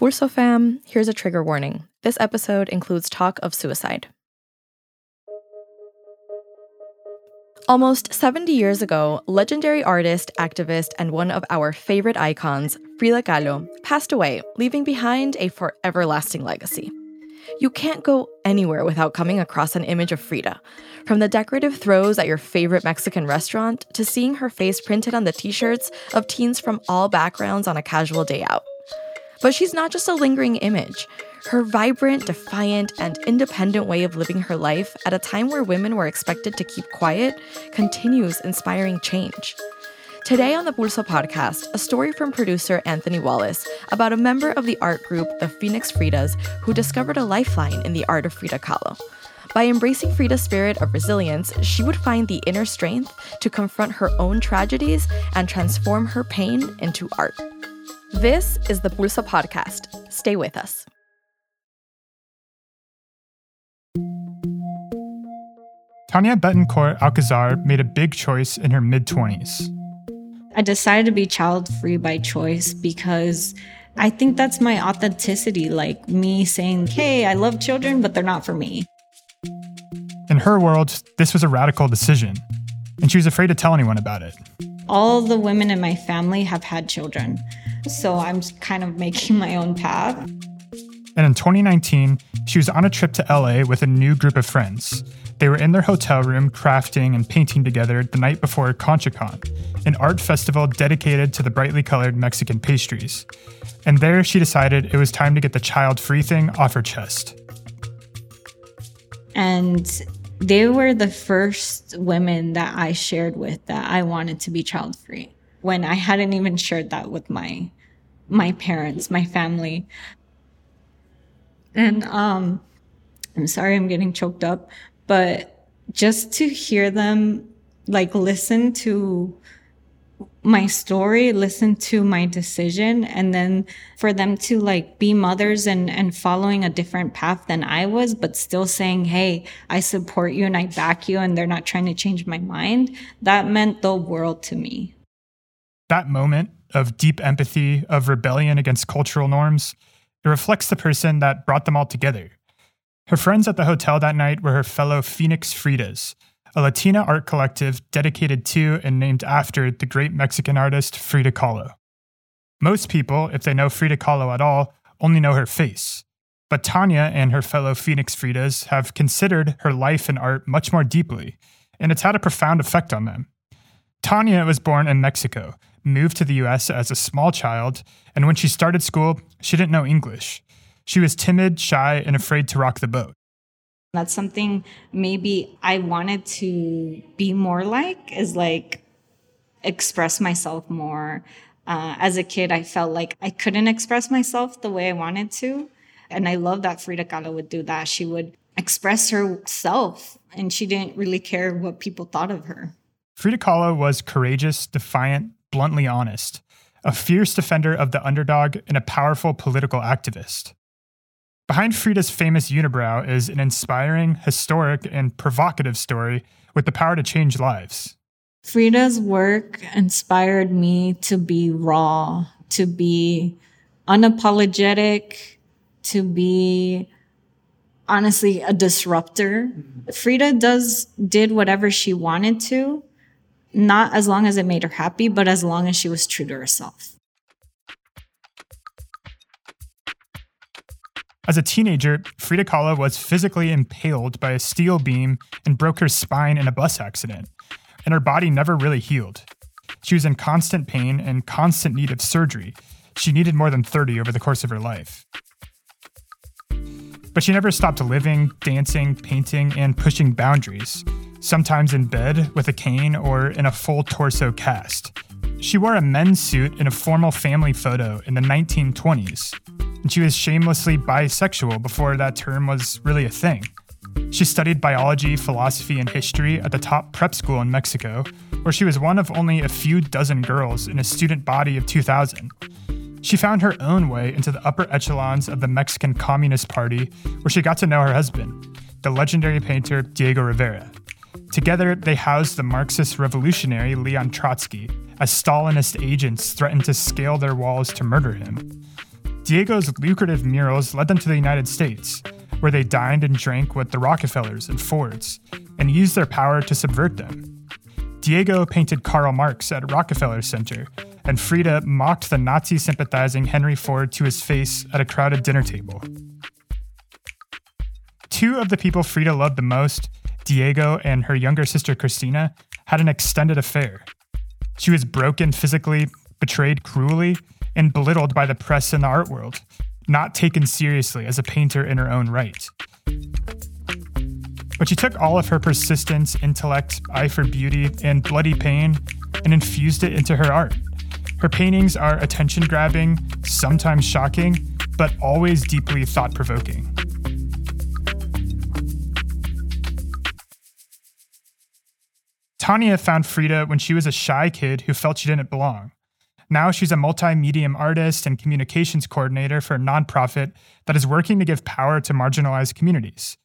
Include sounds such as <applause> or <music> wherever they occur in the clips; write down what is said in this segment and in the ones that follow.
Fam, here's a trigger warning. This episode includes talk of suicide. Almost 70 years ago, legendary artist, activist, and one of our favorite icons, Frida Kahlo, passed away, leaving behind a forever lasting legacy. You can't go anywhere without coming across an image of Frida. From the decorative throws at your favorite Mexican restaurant to seeing her face printed on the t shirts of teens from all backgrounds on a casual day out. But she's not just a lingering image. Her vibrant, defiant, and independent way of living her life at a time where women were expected to keep quiet continues inspiring change. Today on the Pulso podcast, a story from producer Anthony Wallace about a member of the art group, the Phoenix Fridas, who discovered a lifeline in the art of Frida Kahlo. By embracing Frida's spirit of resilience, she would find the inner strength to confront her own tragedies and transform her pain into art. This is the Pulso podcast. Stay with us. Thania Betancourt Alcazar made a big choice in her mid 20s. I decided to be child free by choice because I think that's my authenticity, like me saying, hey, I love children, but they're not for me. In her world, this was a radical decision, and she was afraid to tell anyone about it. All the women in my family have had children, so I'm kind of making my own path. And in 2019, she was on a trip to LA with a new group of friends. They were in their hotel room crafting and painting together the night before ConchaCon, an art festival dedicated to the brightly colored Mexican pastries. And there she decided it was time to get the child free thing off her chest. And they were the first women that I shared with that I wanted to be child free when I hadn't even shared that with my my parents, my family. And um I'm sorry I'm getting choked up, but just to hear them like listen to my story, listen to my decision, and then for them to like be mothers and, and following a different path than I was, but still saying, Hey, I support you and I back you, and they're not trying to change my mind. That meant the world to me. That moment of deep empathy, of rebellion against cultural norms, it reflects the person that brought them all together. Her friends at the hotel that night were her fellow Phoenix Fridas, a Latina art collective dedicated to and named after the great Mexican artist Frida Kahlo. Most people, if they know Frida Kahlo at all, only know her face. But Thania and her fellow Phoenix Fridas have considered her life and art much more deeply, and it's had a profound effect on them. Thania was born in Mexico, moved to the US as a small child, and when she started school, she didn't know English. She was timid, shy, and afraid to rock the boat. That's something maybe I wanted to be more like, is like express myself more. Uh, as a kid, I felt like I couldn't express myself the way I wanted to. And I love that Frida Kahlo would do that. She would express herself and she didn't really care what people thought of her. Frida Kahlo was courageous, defiant, bluntly honest, a fierce defender of the underdog, and a powerful political activist. Behind Frida's famous unibrow is an inspiring, historic, and provocative story with the power to change lives. Frida's work inspired me to be raw, to be unapologetic, to be honestly a disruptor. Mm-hmm. Frida does did whatever she wanted to, not as long as it made her happy, but as long as she was true to herself. As a teenager, Frida Kahlo was physically impaled by a steel beam and broke her spine in a bus accident, and her body never really healed. She was in constant pain and constant need of surgery. She needed more than 30 over the course of her life. But she never stopped living, dancing, painting, and pushing boundaries, sometimes in bed with a cane or in a full torso cast. She wore a men's suit in a formal family photo in the 1920s, and she was shamelessly bisexual before that term was really a thing. She studied biology, philosophy, and history at the top prep school in Mexico, where she was one of only a few dozen girls in a student body of 2,000. She found her own way into the upper echelons of the Mexican Communist Party, where she got to know her husband, the legendary painter Diego Rivera. Together, they housed the Marxist revolutionary Leon Trotsky as Stalinist agents threatened to scale their walls to murder him. Diego's lucrative murals led them to the United States, where they dined and drank with the Rockefellers and Fords and used their power to subvert them. Diego painted Karl Marx at Rockefeller Center, and Frida mocked the Nazi sympathizing Henry Ford to his face at a crowded dinner table. Two of the people Frida loved the most, Diego and her younger sister Christina, had an extended affair. She was broken physically, betrayed cruelly, and belittled by the press and the art world, not taken seriously as a painter in her own right. But she took all of her persistence, intellect, eye for beauty, and bloody pain and infused it into her art. Her paintings are attention grabbing, sometimes shocking, but always deeply thought provoking. Thania found Frida when she was a shy kid who felt she didn't belong. Now she's a multi-medium artist and communications coordinator for a nonprofit that is working to give power to marginalized communities.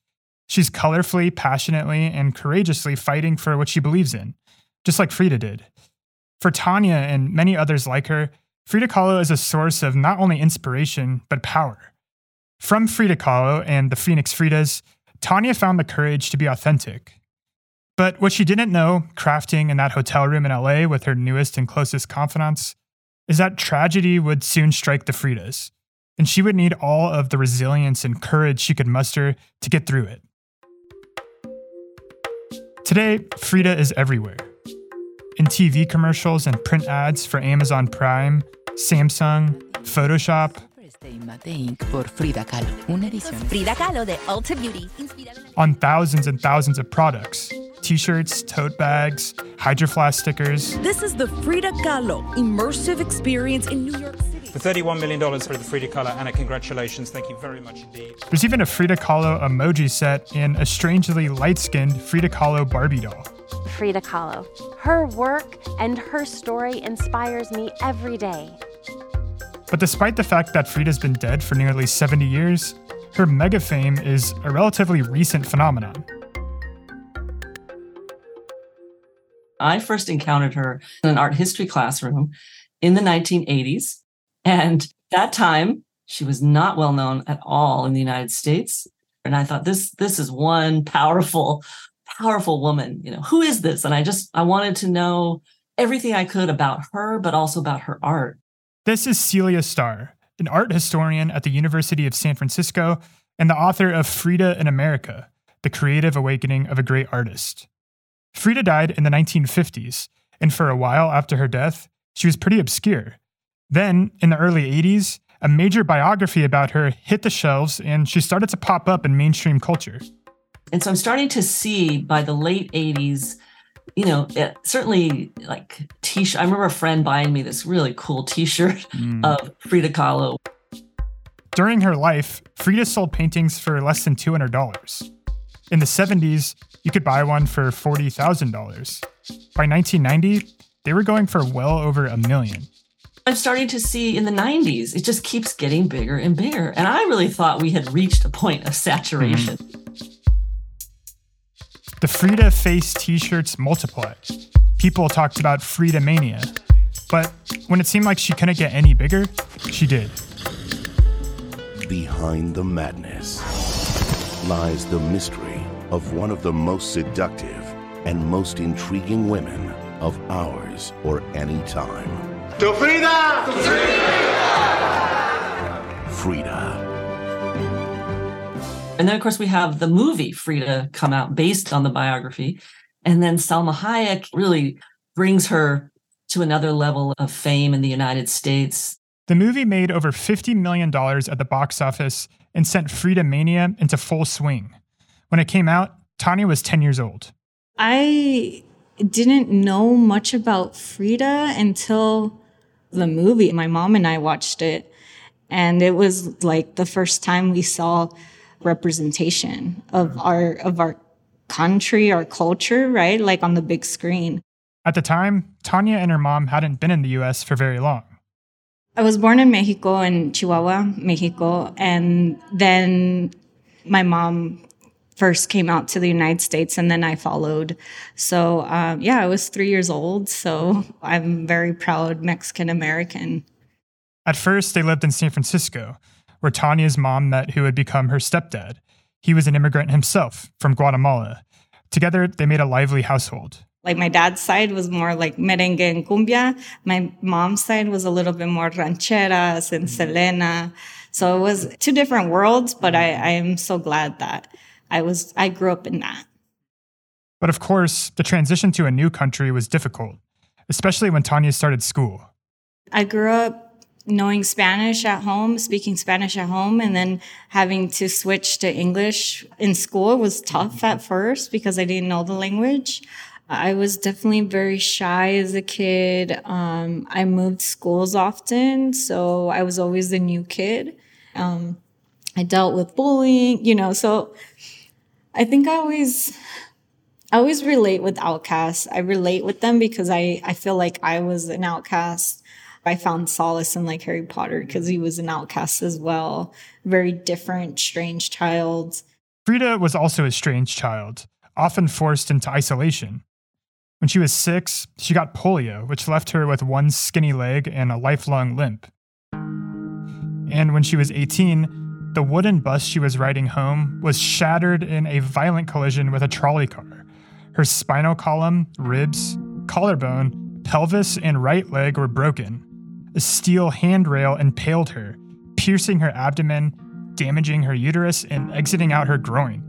She's colorfully, passionately, and courageously fighting for what she believes in, just like Frida did. For Thania and many others like her, Frida Kahlo is a source of not only inspiration, but power. From Frida Kahlo and the Phoenix Fridas, Thania found the courage to be authentic. But what she didn't know, crafting in that hotel room in LA with her newest and closest confidants, is that tragedy would soon strike the Fridas, and she would need all of the resilience and courage she could muster to get through it. Today, Frida is everywhere. In TV commercials and print ads for Amazon Prime, Samsung, Photoshop, on thousands and thousands of products t shirts, tote bags, Hydro Flask stickers. This is the Frida Kahlo immersive experience in New York City. For $31 million for the Frida Kahlo, Anna, congratulations. Thank you very much indeed. There's even a Frida Kahlo emoji set and a strangely light skinned Frida Kahlo Barbie doll. Frida Kahlo. Her work and her story inspires me every day. But despite the fact that Frida's been dead for nearly 70 years, her mega fame is a relatively recent phenomenon. I first encountered her in an art history classroom in the 1980s. And that time, she was not well known at all in the United States. And I thought this this is one powerful, powerful woman. You know, who is this? And I just I wanted to know everything I could about her, but also about her art. This is Celia Stahr, an art historian at the University of San Francisco and the author of Frida in America, The Creative Awakening of a Great Artist. Frida died in the 1950s, and for a while after her death, she was pretty obscure. Then, in the early 80s, a major biography about her hit the shelves and she started to pop up in mainstream culture. And so I'm starting to see by the late 80s, you know, it, certainly like t shirt. I remember a friend buying me this really cool t shirt mm. of Frida Kahlo. During her life, Frida sold paintings for less than $200. In the 70s, you could buy one for $40,000. By 1990, they were going for well over a million. I'm starting to see in the 90s, it just keeps getting bigger and bigger. And I really thought we had reached a point of saturation. Mm-hmm. The Frida face t shirts multiplied. People talked about Frida mania. But when it seemed like she couldn't get any bigger, she did. Behind the madness lies the mystery of one of the most seductive and most intriguing women of ours or any time. To Frida! Frida! Frida. And then, of course, we have the movie Frida come out based on the biography. And then Salma Hayek really brings her to another level of fame in the United States. The movie made over $50 million at the box office and sent Frida Mania into full swing. When it came out, Thania was 10 years old. I didn't know much about Frida until the movie. My mom and I watched it, and it was like the first time we saw representation of mm-hmm. our of our country, our culture, right? Like on the big screen. At the time, Thania and her mom hadn't been in the US for very long. I was born in Mexico, in Chihuahua, Mexico, and then my mom first came out to the United States and then I followed. So, um, yeah, I was three years old. So I'm very proud Mexican American. At first, they lived in San Francisco, where Thania's mom met who had become her stepdad. He was an immigrant himself from Guatemala. Together, they made a lively household. Like my dad's side was more like merengue and cumbia. My mom's side was a little bit more rancheras and Selena. So it was two different worlds, but I, I am so glad that I was I grew up in that. But of course, the transition to a new country was difficult, especially when Thania started school. I grew up knowing Spanish at home, speaking Spanish at home, and then having to switch to English in school was tough at first because I didn't know the language. I was definitely very shy as a kid. Um, I moved schools often, so I was always the new kid. Um, I dealt with bullying, you know, so I think I always, I always relate with outcasts. I relate with them because I, I feel like I was an outcast. I found solace in like Harry Potter because he was an outcast as well. Very different, strange child. Frida was also a strange child, often forced into isolation. When she was six, she got polio, which left her with one skinny leg and a lifelong limp. And when she was 18, the wooden bus she was riding home was shattered in a violent collision with a trolley car. Her spinal column, ribs, collarbone, pelvis, and right leg were broken. A steel handrail impaled her, piercing her abdomen, damaging her uterus, and exiting out her groin.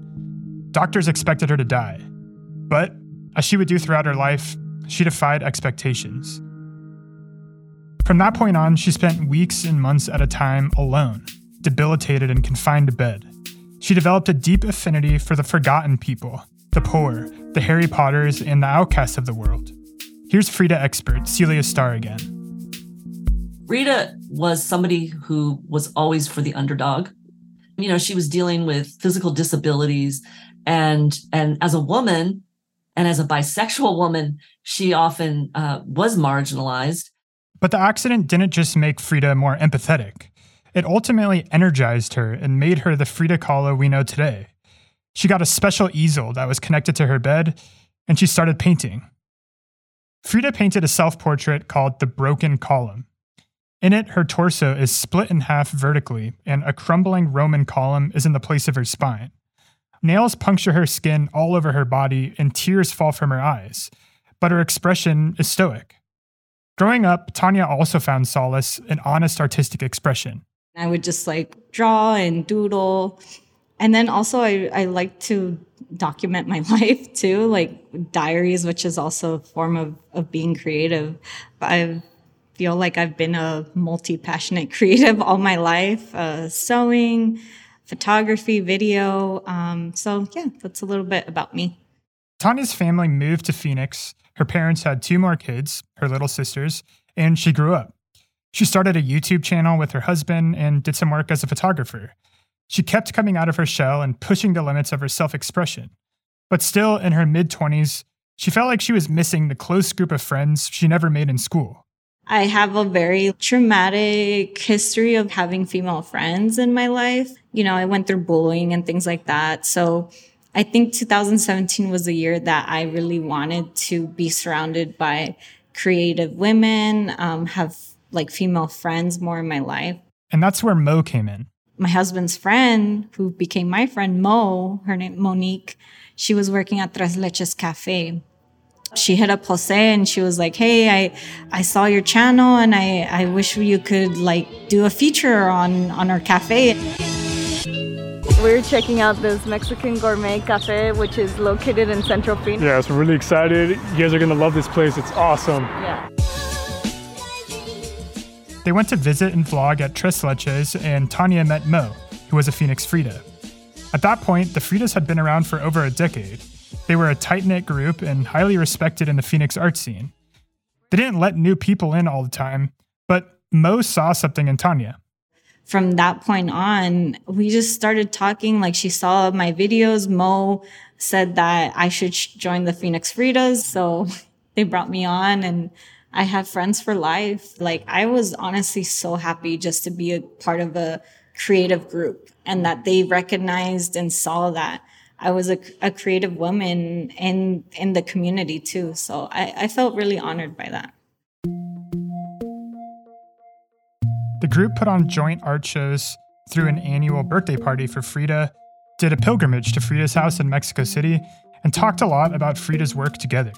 Doctors expected her to die. But as she would do throughout her life, she defied expectations. From that point on, she spent weeks and months at a time alone, debilitated and confined to bed. She developed a deep affinity for the forgotten people, the poor, the Harry Potters, and the outcasts of the world. Here's Frida expert Celia Stahr again. Frida was somebody who was always for the underdog. You know, she was dealing with physical disabilities and and as a woman, and as a bisexual woman, she often uh, was marginalized. But the accident didn't just make Frida more empathetic. It ultimately energized her and made her the Frida Kahlo we know today. She got a special easel that was connected to her bed, and she started painting. Frida painted a self portrait called The Broken Column. In it, her torso is split in half vertically, and a crumbling Roman column is in the place of her spine. Nails puncture her skin all over her body, and tears fall from her eyes, but her expression is stoic. Growing up, Thania also found solace in honest artistic expression. I would just like draw and doodle. And then also, I, I like to document my <laughs> life too, like diaries, which is also a form of, of being creative. I feel like I've been a multi passionate <laughs> creative all my life, uh, sewing, photography, video. Um, so, yeah, that's a little bit about me. Thania's family moved to Phoenix. Her parents had two more kids, her little sisters, and she grew up. She started a YouTube channel with her husband and did some work as a photographer. She kept coming out of her shell and pushing the limits of her self expression. But still, in her mid 20s, she felt like she was missing the close group of friends she never made in school. I have a very traumatic history of having female friends in my life. You know, I went through bullying and things like that. So I think 2017 was a year that I really wanted to be surrounded by creative women, um, have like female friends more in my life. And that's where Mo came in. My husband's friend, who became my friend, Mo, her name Monique, she was working at Tres Leches Cafe she hit up Jose and she was like, "Hey, I I saw your channel and I I wish you could like do a feature on on our cafe." We're checking out this Mexican gourmet cafe, which is located in Central Phoenix. Yeah, so we're really excited. You guys are gonna love this place. It's awesome. Yeah. They went to visit and vlog at Tres Leches, and Thania met Mo, who was a Phoenix Frida. At that point, the Fridas had been around for over a decade, they were a tight knit group and highly respected in the Phoenix art scene. They didn't let new people in all the time, but Mo saw something in Thania. From that point on, we just started talking. Like she saw my videos. Mo said that I should join the Phoenix Fridas. So <laughs> they brought me on and I have friends for life. Like I was honestly so happy just to be a part of a creative group and that they recognized and saw that I was a, a creative woman in in the community too. So I, I felt really honored by that. The group put on joint art shows, threw an annual birthday party for Frida, did a pilgrimage to Frida's house in Mexico City, and talked a lot about Frida's work together.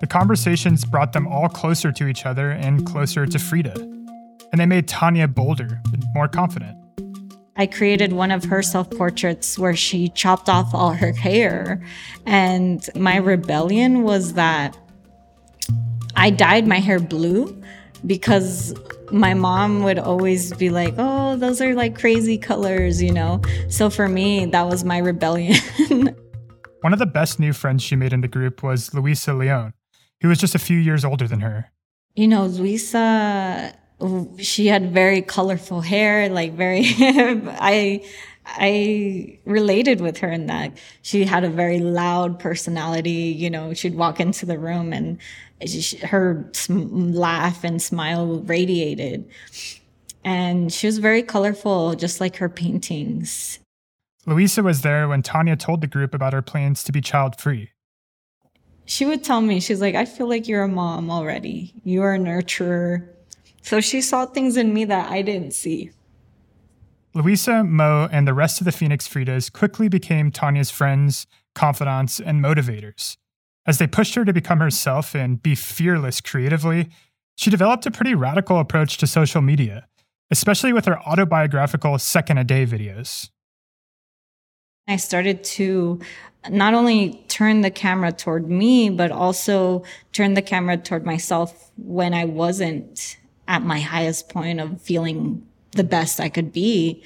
The conversations brought them all closer to each other and closer to Frida. And they made Thania bolder and more confident. I created one of her self portraits where she chopped off all her hair. And my rebellion was that I dyed my hair blue because my mom would always be like, oh, those are like crazy colors, you know? So for me, that was my rebellion. <laughs> One of the best new friends she made in the group was Luisa Leon, who was just a few years older than her. You know, Luisa, she had very colorful hair, like very, <laughs> I, I related with her in that she had a very loud personality. You know, she'd walk into the room and she, her sm- laugh and smile radiated. And she was very colorful, just like her paintings. Luisa was there when Thania told the group about her plans to be child free. She would tell me, she's like, I feel like you're a mom already. You're a nurturer. So she saw things in me that I didn't see. Luisa, Mo, and the rest of the Phoenix Fridas quickly became Thania's friends, confidants, and motivators. As they pushed her to become herself and be fearless creatively, she developed a pretty radical approach to social media, especially with her autobiographical second a day videos. I started to not only turn the camera toward me, but also turn the camera toward myself when I wasn't at my highest point of feeling the best I could be.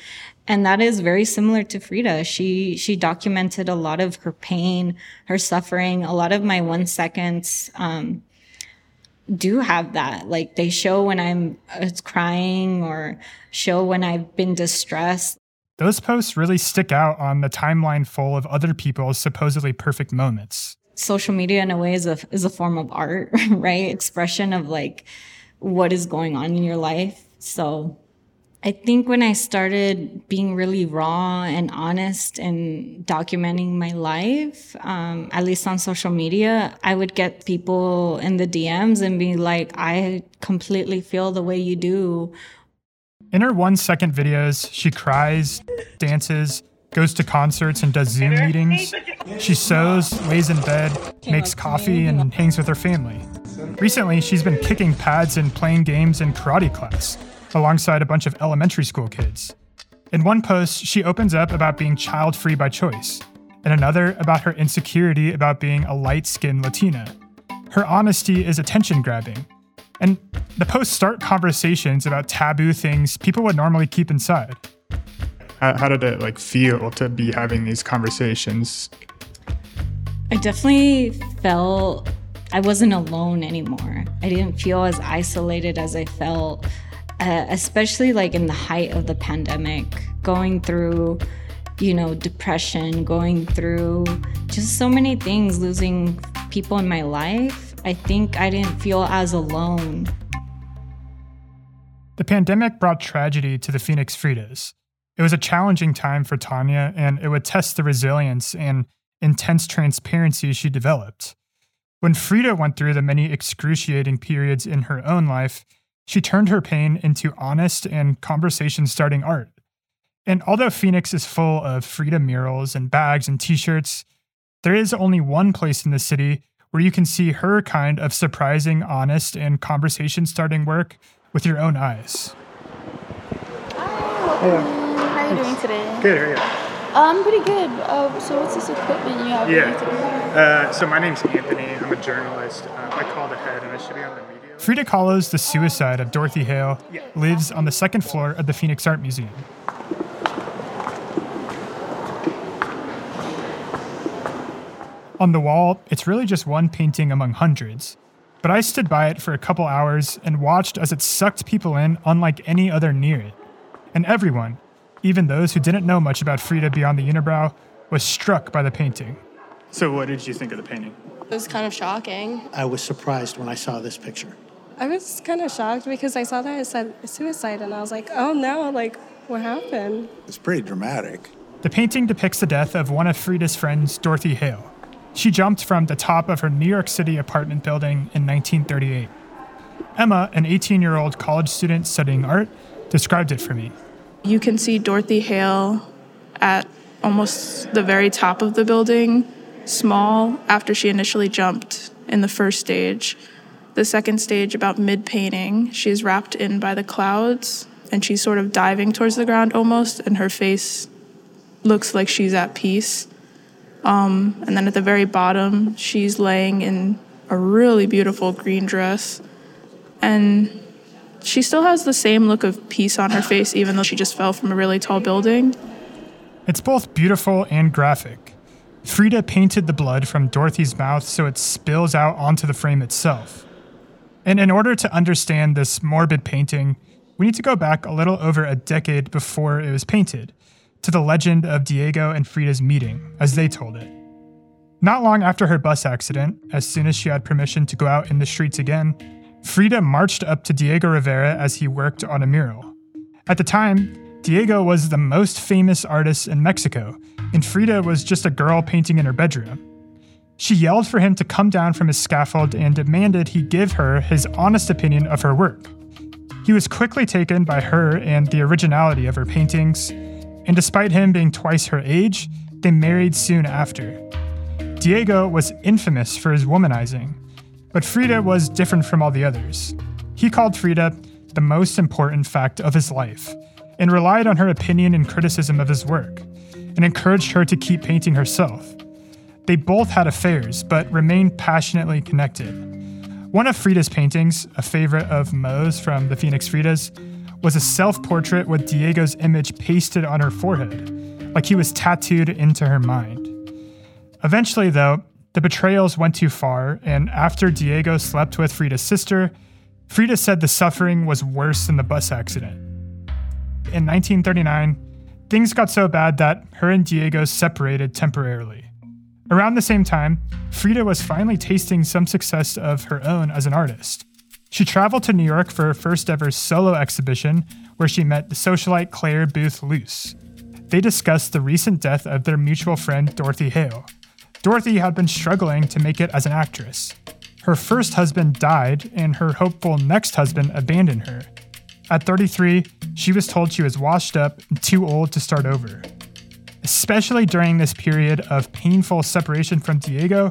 And that is very similar to Frida. She, she documented a lot of her pain, her suffering, a lot of my one seconds, um, do have that. Like they show when I'm uh, crying or show when I've been distressed. Those posts really stick out on the timeline full of other people's supposedly perfect moments. Social media in a way is a, is a form of art, <laughs> right? Expression of like what is going on in your life. So I think when I started being really raw and honest and documenting my life, um, at least on social media, I would get people in the DMs and be like, I completely feel the way you do. In her one second videos, she cries, dances, goes to concerts, and does Zoom meetings. She sews, lays in bed, makes coffee, and hangs with her family. Recently, she's been kicking pads and playing games in karate class alongside a bunch of elementary school kids. In one post, she opens up about being child free by choice, and another about her insecurity about being a light skinned Latina. Her honesty is attention grabbing, and the posts start conversations about taboo things people would normally keep inside. How, how did it like feel to be having these conversations? I definitely felt I wasn't alone anymore. I didn't feel as isolated as I felt uh, especially like in the height of the pandemic, going through, you know, depression, going through just so many things, losing people in my life, I think I didn't feel as alone. The pandemic brought tragedy to the Phoenix Fridas. It was a challenging time for Thania, and it would test the resilience and intense transparency she developed. When Frida went through the many excruciating periods in her own life, she turned her pain into honest and conversation starting art. And although Phoenix is full of Frida murals and bags and t shirts, there is only one place in the city where you can see her kind of surprising, honest, and conversation starting work with your own eyes. Hi, welcome. How are you doing today? Good, how are you? I'm pretty good. Uh, so, what's this equipment you have? Yeah. Uh, so, my name's Anthony. I'm a journalist. Uh, I called ahead and I should be on the media. Frida Kahlo's The Suicide of Dorothy Hale lives on the second floor of the Phoenix Art Museum. On the wall, it's really just one painting among hundreds. But I stood by it for a couple hours and watched as it sucked people in unlike any other near it. And everyone, even those who didn't know much about Frida beyond the unibrow, was struck by the painting. So, what did you think of the painting? It was kind of shocking. I was surprised when I saw this picture. I was kind of shocked because I saw that it said suicide, and I was like, oh no, like, what happened? It's pretty dramatic. The painting depicts the death of one of Frida's friends, Dorothy Hale. She jumped from the top of her New York City apartment building in 1938. Emma, an 18 year old college student studying art, described it for me. You can see Dorothy Hale at almost the very top of the building, small after she initially jumped in the first stage. The second stage, about mid painting, she's wrapped in by the clouds and she's sort of diving towards the ground almost, and her face looks like she's at peace. Um, and then at the very bottom, she's laying in a really beautiful green dress. And she still has the same look of peace on her face, even though she just fell from a really tall building. It's both beautiful and graphic. Frida painted the blood from Dorothy's mouth so it spills out onto the frame itself. And in order to understand this morbid painting, we need to go back a little over a decade before it was painted, to the legend of Diego and Frida's meeting, as they told it. Not long after her bus accident, as soon as she had permission to go out in the streets again, Frida marched up to Diego Rivera as he worked on a mural. At the time, Diego was the most famous artist in Mexico, and Frida was just a girl painting in her bedroom. She yelled for him to come down from his scaffold and demanded he give her his honest opinion of her work. He was quickly taken by her and the originality of her paintings, and despite him being twice her age, they married soon after. Diego was infamous for his womanizing, but Frida was different from all the others. He called Frida the most important fact of his life and relied on her opinion and criticism of his work, and encouraged her to keep painting herself. They both had affairs, but remained passionately connected. One of Frida's paintings, a favorite of Mo's from the Phoenix Fridas, was a self portrait with Diego's image pasted on her forehead, like he was tattooed into her mind. Eventually, though, the betrayals went too far, and after Diego slept with Frida's sister, Frida said the suffering was worse than the bus accident. In 1939, things got so bad that her and Diego separated temporarily. Around the same time, Frida was finally tasting some success of her own as an artist. She traveled to New York for her first ever solo exhibition, where she met the socialite Clare Boothe Luce. They discussed the recent death of their mutual friend Dorothy Hale. Dorothy had been struggling to make it as an actress. Her first husband died, and her hopeful next husband abandoned her. At 33, she was told she was washed up and too old to start over. Especially during this period of painful separation from Diego,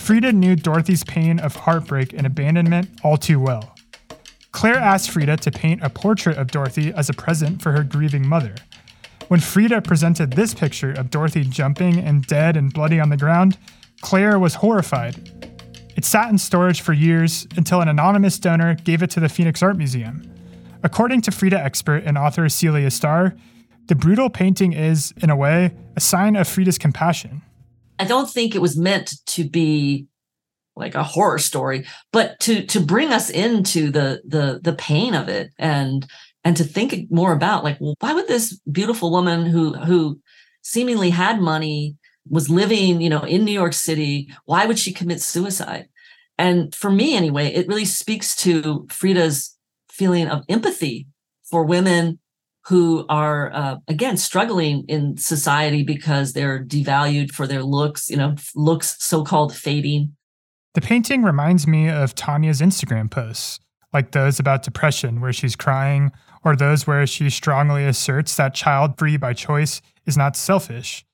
Frida knew Dorothy's pain of heartbreak and abandonment all too well. Clare asked Frida to paint a portrait of Dorothy as a present for her grieving mother. When Frida presented this picture of Dorothy jumping and dead and bloody on the ground, Clare was horrified. It sat in storage for years until an anonymous donor gave it to the Phoenix Art Museum. According to Frida expert and author Celia Stahr, the brutal painting is, in a way, a sign of Frida's compassion. I don't think it was meant to be like a horror story, but to to bring us into the the the pain of it and and to think more about like, well, why would this beautiful woman who who seemingly had money was living, you know, in New York City, why would she commit suicide? And for me, anyway, it really speaks to Frida's feeling of empathy for women who are uh, again struggling in society because they're devalued for their looks you know looks so-called fading. The painting reminds me of thania's instagram posts like those about depression where she's crying or those where she strongly asserts that child free by choice is not selfish.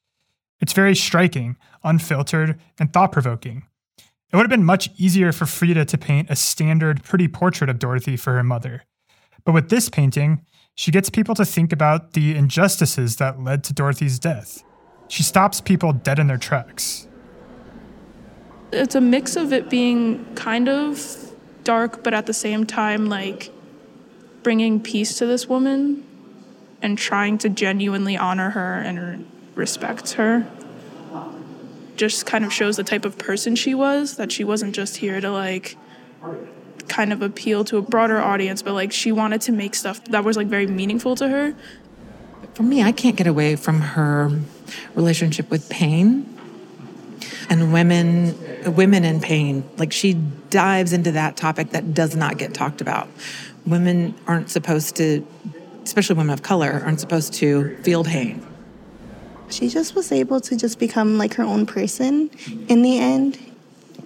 It's very striking unfiltered and thought-provoking. It would have been much easier for frida to paint a standard pretty portrait of dorothy for her mother. But with this painting she gets people to think about the injustices that led to Dorothy's death. She stops people dead in their tracks. It's a mix of it being kind of dark, but at the same time, like bringing peace to this woman and trying to genuinely honor her and respect her. Just kind of shows the type of person she was, that she wasn't just here to like kind of appeal to a broader audience, but like she wanted to make stuff that was like very meaningful to her. For me, I can't get away from her relationship with pain and women women in pain. Like she dives into that topic that does not get talked about. Women aren't supposed to especially women of color aren't supposed to feel pain. She just was able to just become like her own person in the end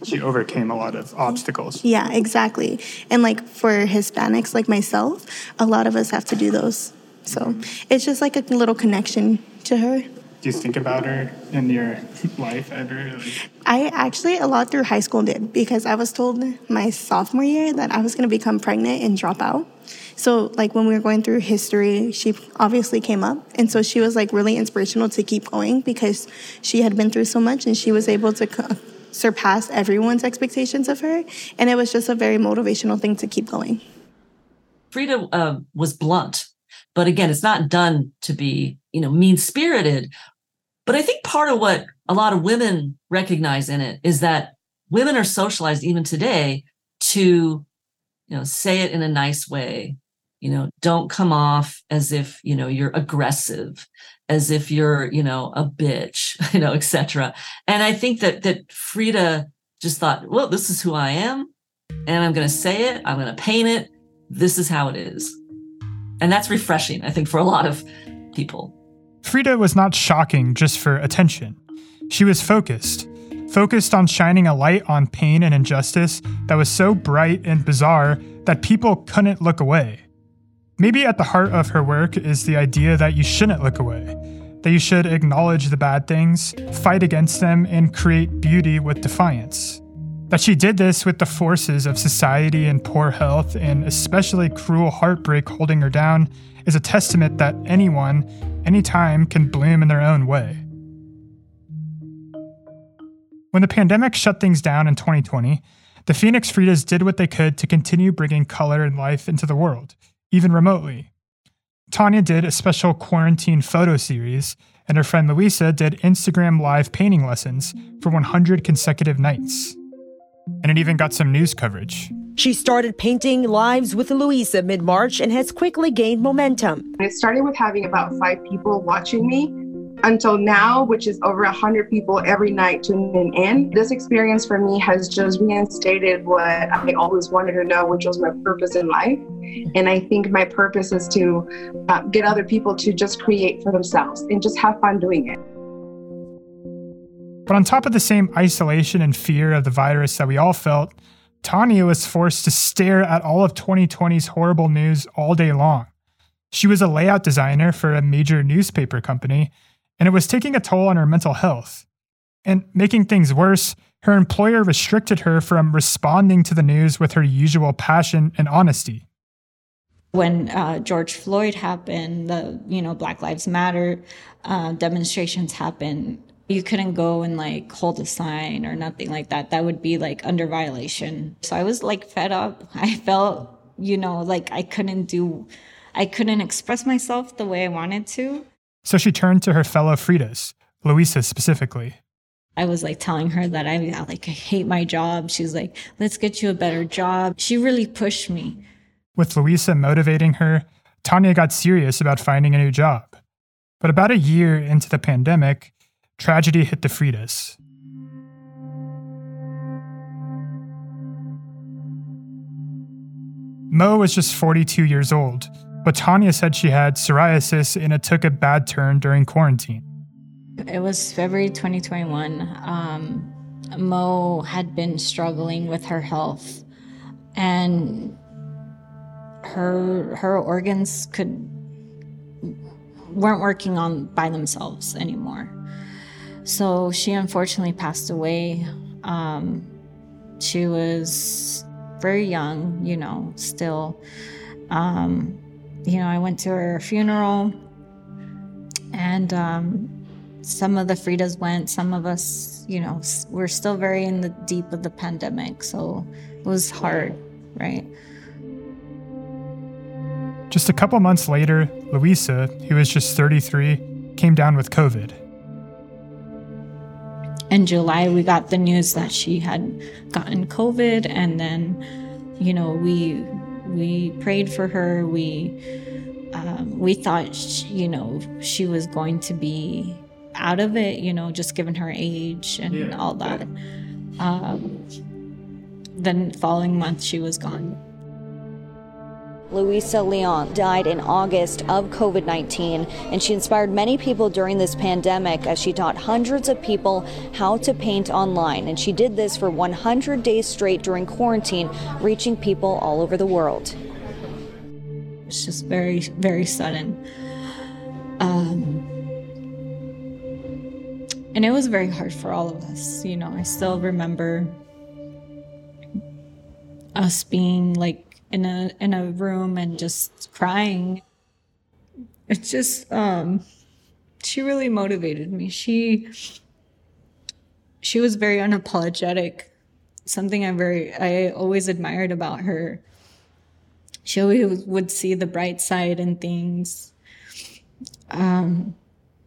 she overcame a lot of obstacles. Yeah, exactly. And like for Hispanics like myself, a lot of us have to do those. So it's just like a little connection to her. Do you think about her in your life ever? Like, I actually a lot through high school did because I was told my sophomore year that I was going to become pregnant and drop out. So like when we were going through history, she obviously came up, and so she was like really inspirational to keep going because she had been through so much and she was able to co- surpass everyone's expectations of her, and it was just a very motivational thing to keep going. Frida uh, was blunt, but again, it's not done to be you know mean spirited. But I think part of what a lot of women recognize in it is that women are socialized even today to you know say it in a nice way you know don't come off as if you know you're aggressive as if you're you know a bitch <laughs> you know etc and i think that that frida just thought well this is who i am and i'm going to say it i'm going to paint it this is how it is and that's refreshing i think for a lot of people Frida was not shocking just for attention. She was focused, focused on shining a light on pain and injustice that was so bright and bizarre that people couldn't look away. Maybe at the heart of her work is the idea that you shouldn't look away, that you should acknowledge the bad things, fight against them, and create beauty with defiance. That she did this with the forces of society and poor health, and especially cruel heartbreak holding her down, is a testament that anyone, anytime, can bloom in their own way. When the pandemic shut things down in 2020, the Phoenix Fridas did what they could to continue bringing color and life into the world, even remotely. Thania did a special quarantine photo series, and her friend Luisa did Instagram live painting lessons for 100 consecutive nights. And it even got some news coverage. She started painting lives with Luisa mid March and has quickly gained momentum. It started with having about five people watching me until now, which is over 100 people every night tuning in. This experience for me has just reinstated what I always wanted to know, which was my purpose in life. And I think my purpose is to uh, get other people to just create for themselves and just have fun doing it. But on top of the same isolation and fear of the virus that we all felt, Thania was forced to stare at all of 2020's horrible news all day long. She was a layout designer for a major newspaper company, and it was taking a toll on her mental health. And making things worse, her employer restricted her from responding to the news with her usual passion and honesty. When uh, George Floyd happened, the you know Black Lives Matter uh, demonstrations happened you couldn't go and like hold a sign or nothing like that. That would be like under violation. So I was like fed up. <laughs> I felt, you know, like I couldn't do, I couldn't express myself the way I wanted to. So she turned to her fellow Fridas, Luisa specifically. I was like telling her that I like I hate my job. She's like, "Let's get you a better job." She really pushed me. With Luisa motivating her, Thania got serious about finding a new job. But about a year into the pandemic, tragedy hit the Fridas. Mo was just 42 years old, but Thania said she had psoriasis and it took a bad turn during quarantine. It was February 2021. Um, Mo had been struggling with her health, and her her organs could weren't working on by themselves anymore. So she unfortunately passed away. Um, she was very young, you know, still. Um, you know, I went to her funeral, and um, some of the Fridas went, some of us, you know, we're still very in the deep of the pandemic. So it was hard, right? Just a couple months later, Luisa, who was just 33, came down with COVID in July, we got the news that she had gotten COVID, and then, you know, we we prayed for her. We um, we thought, she, you know, she was going to be out of it. You know, just given her age and yeah. all that. Um, then following month, she was gone. Luisa Leon died in August of COVID 19, and she inspired many people during this pandemic as she taught hundreds of people how to paint online. And she did this for 100 days straight during quarantine, reaching people all over the world. It's just very, very sudden. Um, and it was very hard for all of us. You know, I still remember us being like in a in a room and just crying. It's just um she really motivated me. She she was very unapologetic. Something I very I always admired about her. She always would see the bright side in things. Um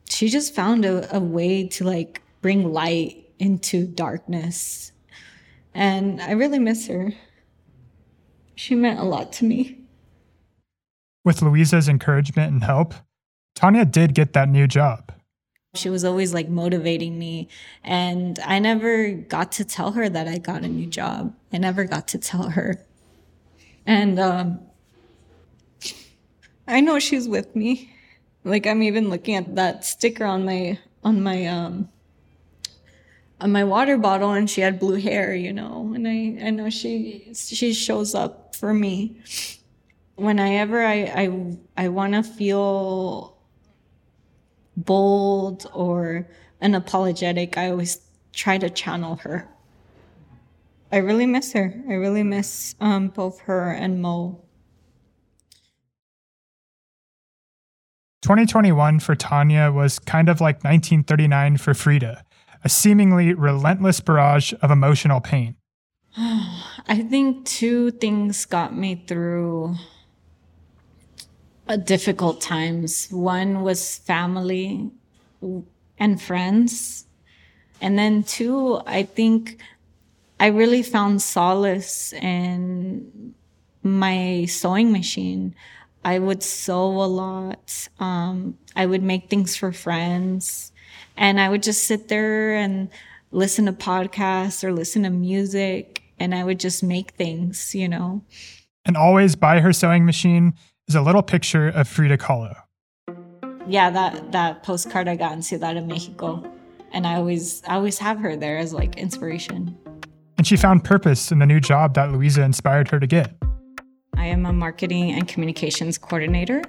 she just found a, a way to like bring light into darkness. And I really miss her. She meant a lot to me. With Luisa's encouragement and help, Thania did get that new job. She was always like motivating me. And I never got to tell her that I got a new job. I never got to tell her. And um, I know she's with me. Like I'm even looking at that sticker on my on my um on my water bottle and she had blue hair, you know, and I, I know she she shows up for me. Whenever I I I wanna feel bold or unapologetic, I always try to channel her. I really miss her. I really miss um, both her and Mo. 2021 for Thania was kind of like 1939 for Frida a seemingly relentless barrage of emotional pain? <sighs> I think two things got me through difficult times. One was family and friends. And then two, I think I really found solace in my sewing machine. I would sew a lot. Um, I would make things for friends. And I would just sit there and listen to podcasts or listen to music and I would just make things, you know. And always by her sewing machine is a little picture of Frida Kahlo. Yeah, that that postcard I got in Ciudad de Mexico. And I always I always have her there as like inspiration. And she found purpose in the new job that Luisa inspired her to get. I am a marketing and communications coordinator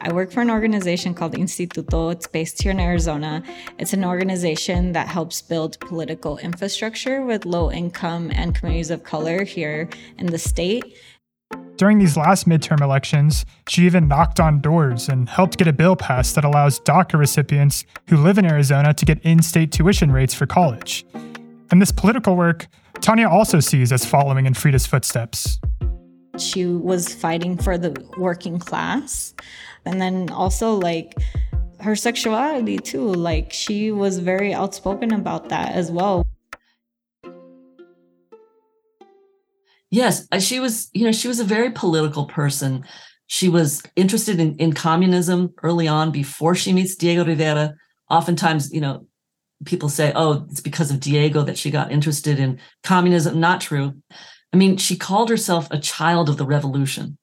I work for an organization called Instituto. It's based here in Arizona. It's an organization that helps build political infrastructure with low income and communities of color here in the state. During these last midterm elections, she even knocked on doors and helped get a bill passed that allows DACA recipients who live in Arizona to get in state tuition rates for college. And this political work, Thania also sees as following in Frida's footsteps. She was fighting for the working class. And then also, like, her sexuality, too. Like, she was very outspoken about that as well. Yes, uh, she was, you know, she was a very political person. She was interested in, in communism early on before she meets Diego Rivera. Oftentimes, you know, people say, oh, it's because of Diego that she got interested in communism. Not true. I mean, she called herself a child of the revolution.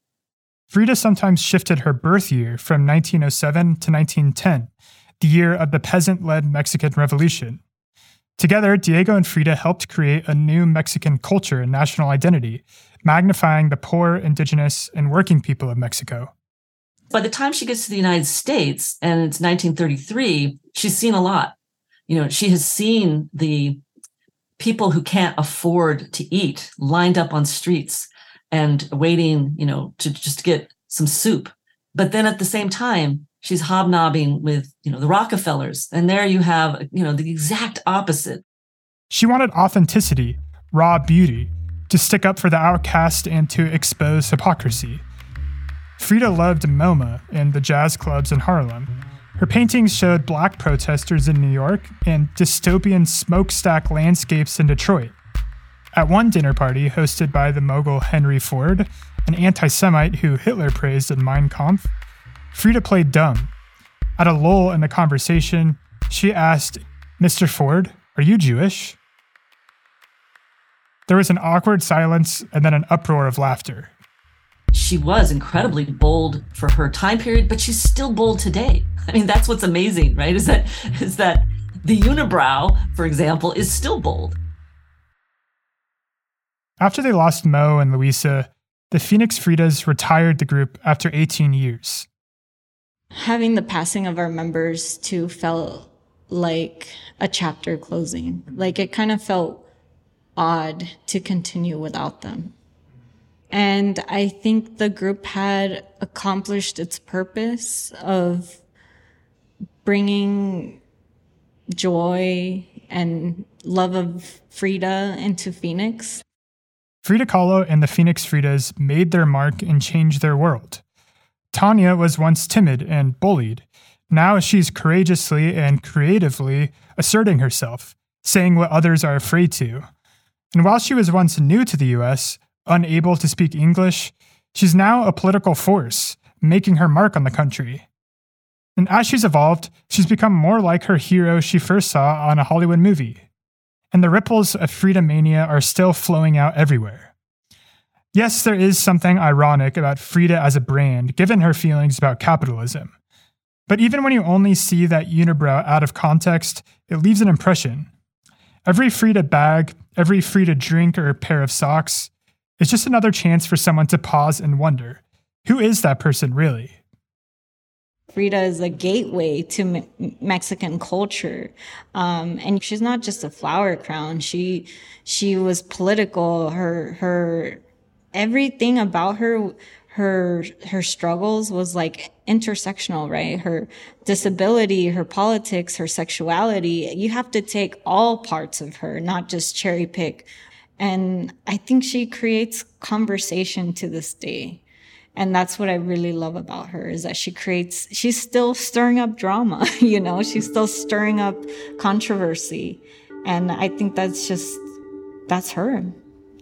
Frida sometimes shifted her birth year from 1907 to 1910, the year of the peasant led Mexican Revolution. Together, Diego and Frida helped create a new Mexican culture and national identity, magnifying the poor, indigenous, and working people of Mexico. By the time she gets to the United States, and it's 1933, she's seen a lot. You know, she has seen the people who can't afford to eat lined up on streets and waiting, you know, to just get some soup. But then at the same time, she's hobnobbing with, you know, the Rockefellers. And there you have, you know, the exact opposite. She wanted authenticity, raw beauty, to stick up for the outcast and to expose hypocrisy. Frida loved MoMA and the jazz clubs in Harlem. Her paintings showed black protesters in New York and dystopian smokestack landscapes in Detroit. At one dinner party hosted by the mogul Henry Ford, an anti Semite who Hitler praised in Mein Kampf, Frida played dumb. At a lull in the conversation, she asked, Mr. Ford, are you Jewish? There was an awkward silence and then an uproar of laughter. She was incredibly bold for her time period, but she's still bold today. <laughs> I mean, that's what's amazing, right? Is that is that the unibrow, for example, is still bold. After they lost Mo and Luisa, the Phoenix Fridas retired the group after 18 years. Having the passing of our members too felt like a chapter closing. Like it kind of felt odd to continue without them. And I think the group had accomplished its purpose of bringing joy and love of Frida into Phoenix. Frida Kahlo and the Phoenix Fridas made their mark and changed their world. Thania was once timid and bullied. Now she's courageously and creatively asserting herself, saying what others are afraid to. And while she was once new to the US, unable to speak English, she's now a political force, making her mark on the country. And as she's evolved, she's become more like her hero she first saw on a Hollywood movie. And the ripples of Frida Mania are still flowing out everywhere. Yes, there is something ironic about Frida as a brand, given her feelings about capitalism. But even when you only see that unibrow out of context, it leaves an impression. Every Frida bag, every Frida drink or pair of socks, is just another chance for someone to pause and wonder who is that person really? Frida is a gateway to me- Mexican culture, um, and she's not just a flower crown. She she was political. Her her everything about her her her struggles was like intersectional right her disability her politics her sexuality you have to take all parts of her not just cherry pick and i think she creates conversation to this day. And that's what i really love about her is that she creates she's still stirring up drama <laughs> you know? She's still stirring up controversy. And i think that's just that's her.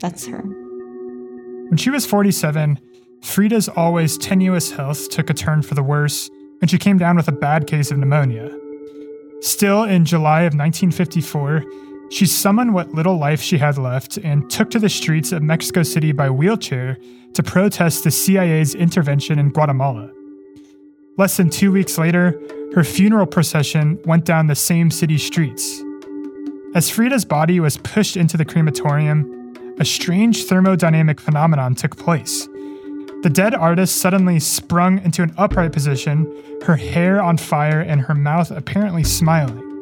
That's her. When she was 47 frida's always tenuous health took a turn for the worse and she came down with a bad case of pneumonia. Still in july of 1954 she summoned what little life she had left and took to the streets of Mexico City by wheelchair to protest the CIA's intervention in Guatemala. Less than two weeks later, her funeral procession went down the same city streets. As Frida's body was pushed into the crematorium, a strange thermodynamic phenomenon took place. The dead artist suddenly sprung into an upright position, her hair on fire and her mouth apparently smiling.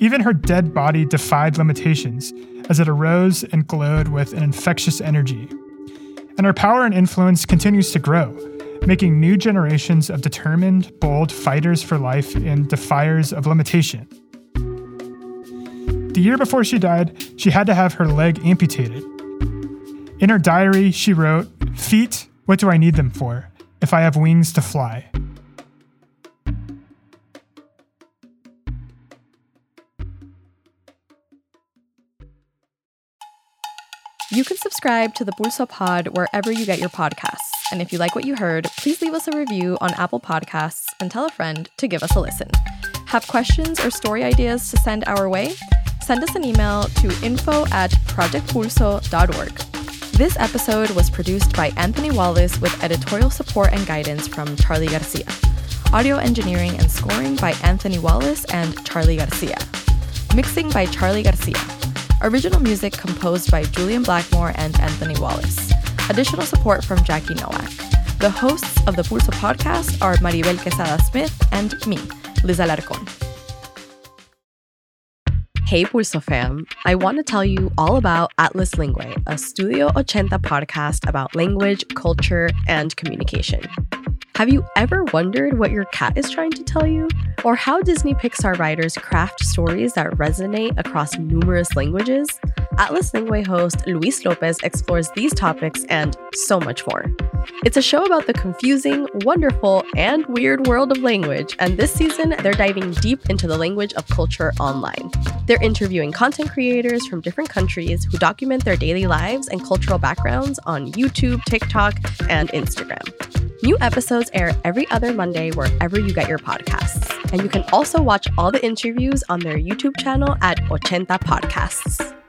Even her dead body defied limitations as it arose and glowed with an infectious energy. And her power and influence continues to grow, making new generations of determined, bold fighters for life and defiers of limitation. The year before she died, she had to have her leg amputated. In her diary, she wrote, Feet, what do I need them for, if I have wings to fly? You can subscribe to the Pulso Pod wherever you get your podcasts. And if you like what you heard, please leave us a review on Apple Podcasts and tell a friend to give us a listen. Have questions or story ideas to send our way? Send us an email to info at projectpulso.org. This episode was produced by Anthony Wallace with editorial support and guidance from Charlie Garcia. Audio engineering and scoring by Anthony Wallace and Charlie Garcia. Mixing by Charlie Garcia. Original music composed by Julian Blackmore and Anthony Wallace. Additional support from Jackie Noack. The hosts of the Pulso podcast are Maribel Quezada Smith and me, Liz Alarcon. Hey Pulso fam, I want to tell you all about Atlas Lingue, a Studio 80 podcast about language, culture, and communication. Have you ever wondered what your cat is trying to tell you? Or how Disney Pixar writers craft stories that resonate across numerous languages? Atlas Lingue host Luis Lopez explores these topics and so much more. It's a show about the confusing, wonderful, and weird world of language, and this season they're diving deep into the language of culture online. They're interviewing content creators from different countries who document their daily lives and cultural backgrounds on YouTube, TikTok, and Instagram. New air every other Monday wherever you get your podcasts. And you can also watch all the interviews on their YouTube channel at Ochenta Podcasts.